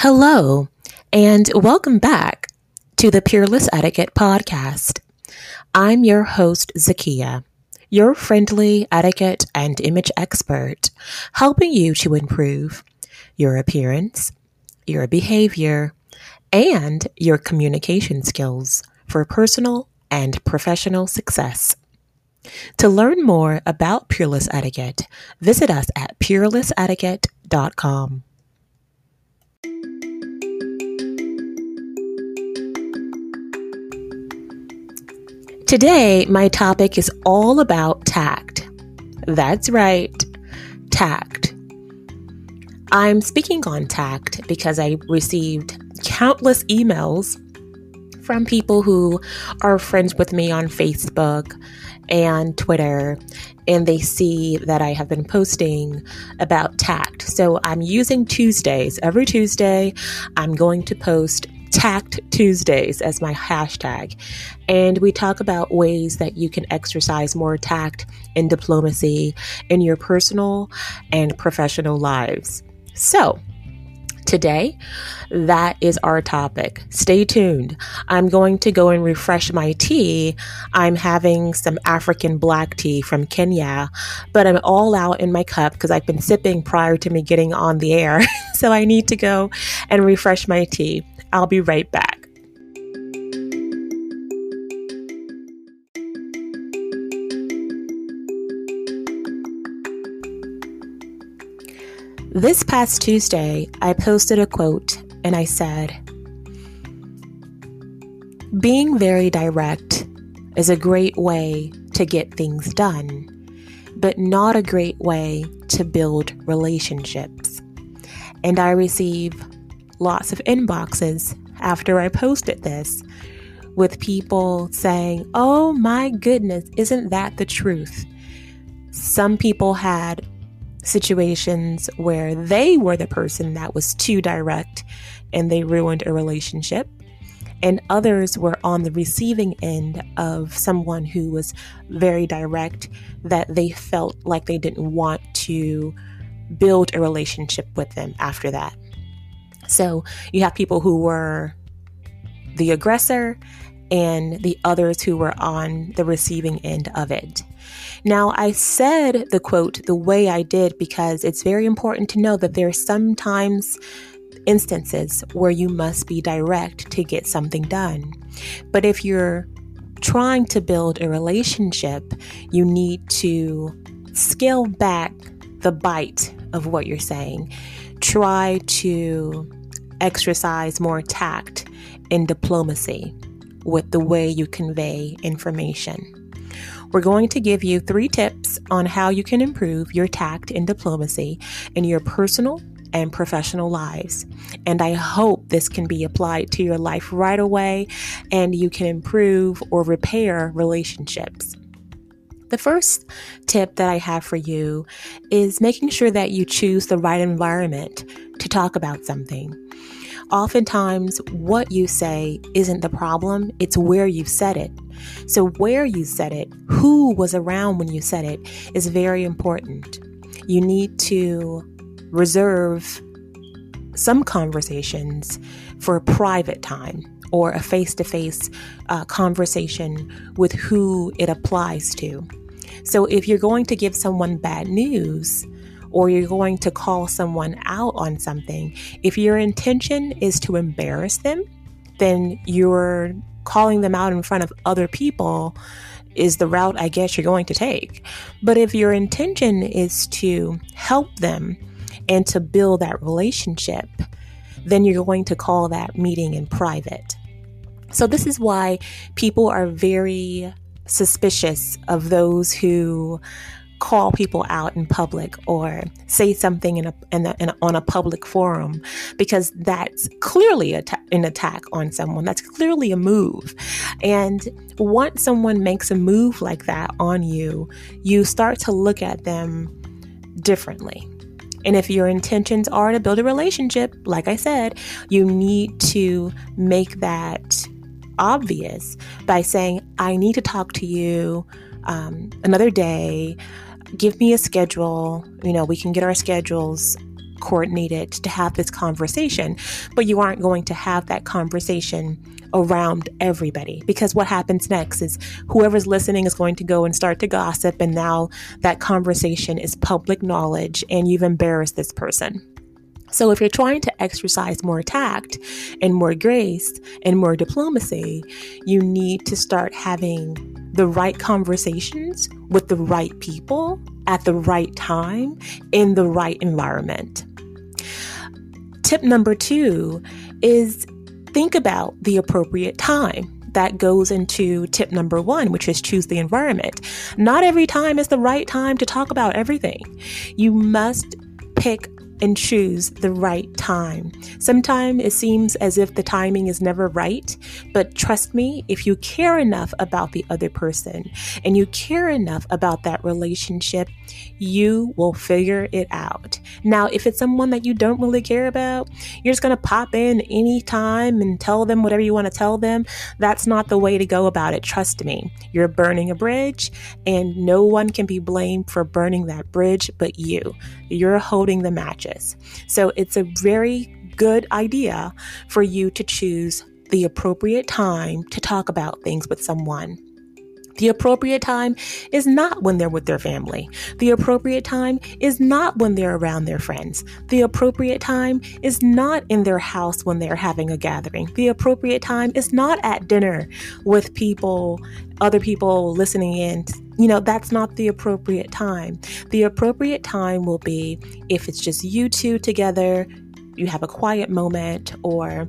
Hello, and welcome back to the Peerless Etiquette Podcast. I'm your host, Zakia, your friendly etiquette and image expert, helping you to improve your appearance, your behavior, and your communication skills for personal and professional success. To learn more about Peerless Etiquette, visit us at peerlessetiquette.com. Today, my topic is all about tact. That's right, tact. I'm speaking on tact because I received countless emails from people who are friends with me on Facebook and Twitter, and they see that I have been posting about tact. So I'm using Tuesdays. Every Tuesday, I'm going to post Tact Tuesdays as my hashtag. And we talk about ways that you can exercise more tact and diplomacy in your personal and professional lives. So, Today, that is our topic. Stay tuned. I'm going to go and refresh my tea. I'm having some African black tea from Kenya, but I'm all out in my cup because I've been sipping prior to me getting on the air. so I need to go and refresh my tea. I'll be right back. This past Tuesday, I posted a quote and I said, Being very direct is a great way to get things done, but not a great way to build relationships. And I receive lots of inboxes after I posted this with people saying, Oh my goodness, isn't that the truth? Some people had situations where they were the person that was too direct and they ruined a relationship. And others were on the receiving end of someone who was very direct that they felt like they didn't want to build a relationship with them after that. So you have people who were the aggressor and the others who were on the receiving end of it. Now, I said the quote the way I did because it's very important to know that there are sometimes instances where you must be direct to get something done. But if you're trying to build a relationship, you need to scale back the bite of what you're saying. Try to exercise more tact and diplomacy with the way you convey information. We're going to give you three tips on how you can improve your tact and diplomacy in your personal and professional lives. And I hope this can be applied to your life right away and you can improve or repair relationships. The first tip that I have for you is making sure that you choose the right environment to talk about something. Oftentimes, what you say isn't the problem, it's where you said it. So, where you said it, who was around when you said it, is very important. You need to reserve some conversations for private time or a face to face conversation with who it applies to. So, if you're going to give someone bad news, or you're going to call someone out on something, if your intention is to embarrass them, then you're calling them out in front of other people is the route I guess you're going to take. But if your intention is to help them and to build that relationship, then you're going to call that meeting in private. So, this is why people are very suspicious of those who call people out in public or say something in a, in a, in a, on a public forum because that's clearly an attack on someone. That's clearly a move. And once someone makes a move like that on you, you start to look at them differently. And if your intentions are to build a relationship, like I said, you need to make that obvious by saying, I need to talk to you um, another day give me a schedule. You know, we can get our schedules coordinated to have this conversation, but you aren't going to have that conversation around everybody because what happens next is whoever's listening is going to go and start to gossip, and now that conversation is public knowledge and you've embarrassed this person. So, if you're trying to exercise more tact and more grace and more diplomacy, you need to start having the right conversations with the right people at the right time in the right environment. Tip number two is think about the appropriate time that goes into tip number one, which is choose the environment. Not every time is the right time to talk about everything. You must pick and choose the right time. Sometimes it seems as if the timing is never right, but trust me, if you care enough about the other person and you care enough about that relationship, you will figure it out. Now, if it's someone that you don't really care about, you're just going to pop in anytime and tell them whatever you want to tell them. That's not the way to go about it. Trust me. You're burning a bridge, and no one can be blamed for burning that bridge but you. You're holding the So it's a very good idea for you to choose the appropriate time to talk about things with someone. The appropriate time is not when they're with their family. The appropriate time is not when they're around their friends. The appropriate time is not in their house when they're having a gathering. The appropriate time is not at dinner with people, other people listening in. You know, that's not the appropriate time. The appropriate time will be if it's just you two together, you have a quiet moment, or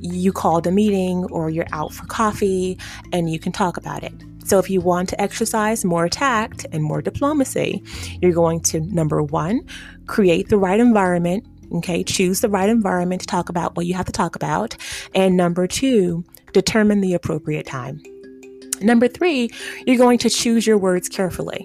you called a meeting, or you're out for coffee, and you can talk about it. So, if you want to exercise more tact and more diplomacy, you're going to number one, create the right environment. Okay, choose the right environment to talk about what you have to talk about. And number two, determine the appropriate time. Number three, you're going to choose your words carefully.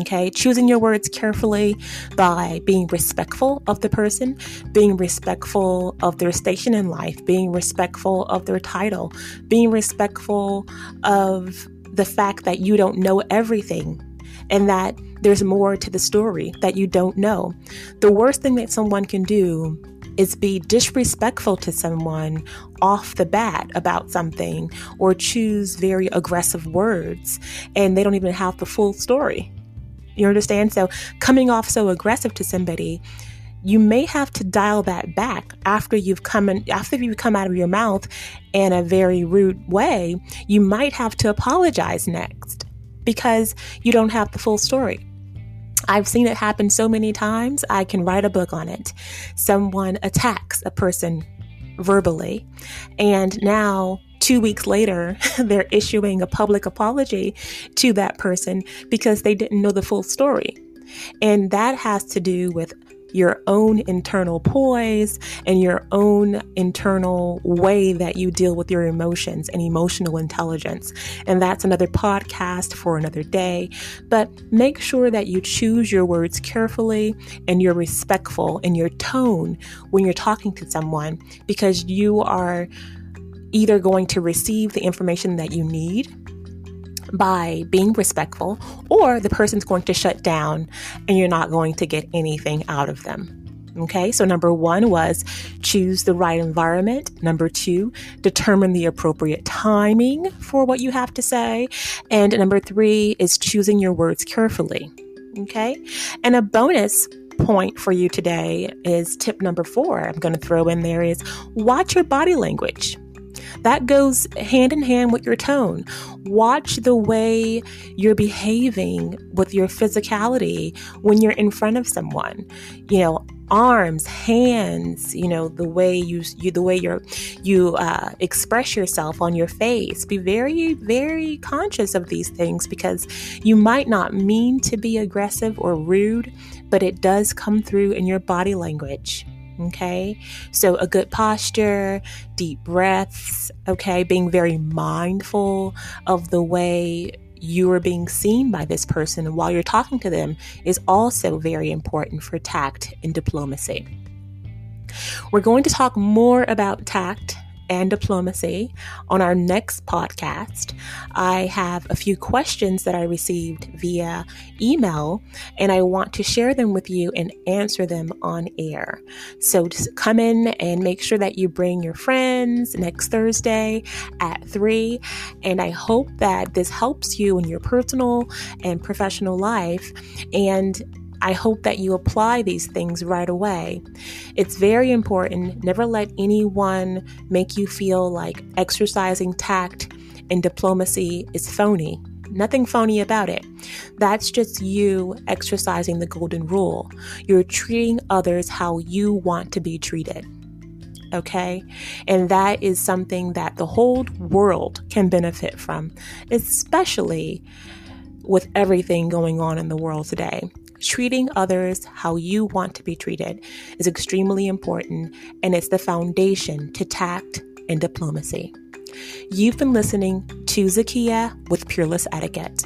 Okay, choosing your words carefully by being respectful of the person, being respectful of their station in life, being respectful of their title, being respectful of the fact that you don't know everything and that there's more to the story that you don't know. The worst thing that someone can do is be disrespectful to someone off the bat about something or choose very aggressive words and they don't even have the full story. You understand? So, coming off so aggressive to somebody you may have to dial that back after you've come in, after you come out of your mouth in a very rude way. You might have to apologize next because you don't have the full story. I've seen it happen so many times, I can write a book on it. Someone attacks a person verbally, and now two weeks later, they're issuing a public apology to that person because they didn't know the full story. And that has to do with your own internal poise and your own internal way that you deal with your emotions and emotional intelligence. And that's another podcast for another day. But make sure that you choose your words carefully and you're respectful in your tone when you're talking to someone because you are either going to receive the information that you need by being respectful, or the person's going to shut down and you're not going to get anything out of them. Okay, so number one was choose the right environment. Number two, determine the appropriate timing for what you have to say. And number three is choosing your words carefully. Okay, and a bonus point for you today is tip number four. I'm going to throw in there is watch your body language. That goes hand in hand with your tone. Watch the way you're behaving with your physicality when you're in front of someone. You know, arms, hands, you know, the way you, you the way you're you uh, express yourself on your face. Be very, very conscious of these things because you might not mean to be aggressive or rude, but it does come through in your body language. Okay, so a good posture, deep breaths, okay, being very mindful of the way you are being seen by this person while you're talking to them is also very important for tact and diplomacy. We're going to talk more about tact and diplomacy on our next podcast. I have a few questions that I received via email, and I want to share them with you and answer them on air. So just come in and make sure that you bring your friends next Thursday at 3. And I hope that this helps you in your personal and professional life. And I hope that you apply these things right away. It's very important. Never let anyone make you feel like exercising tact and diplomacy is phony. Nothing phony about it. That's just you exercising the golden rule. You're treating others how you want to be treated. Okay? And that is something that the whole world can benefit from, especially with everything going on in the world today. Treating others how you want to be treated is extremely important, and it's the foundation to tact and diplomacy. You've been listening to Zakia with Peerless Etiquette.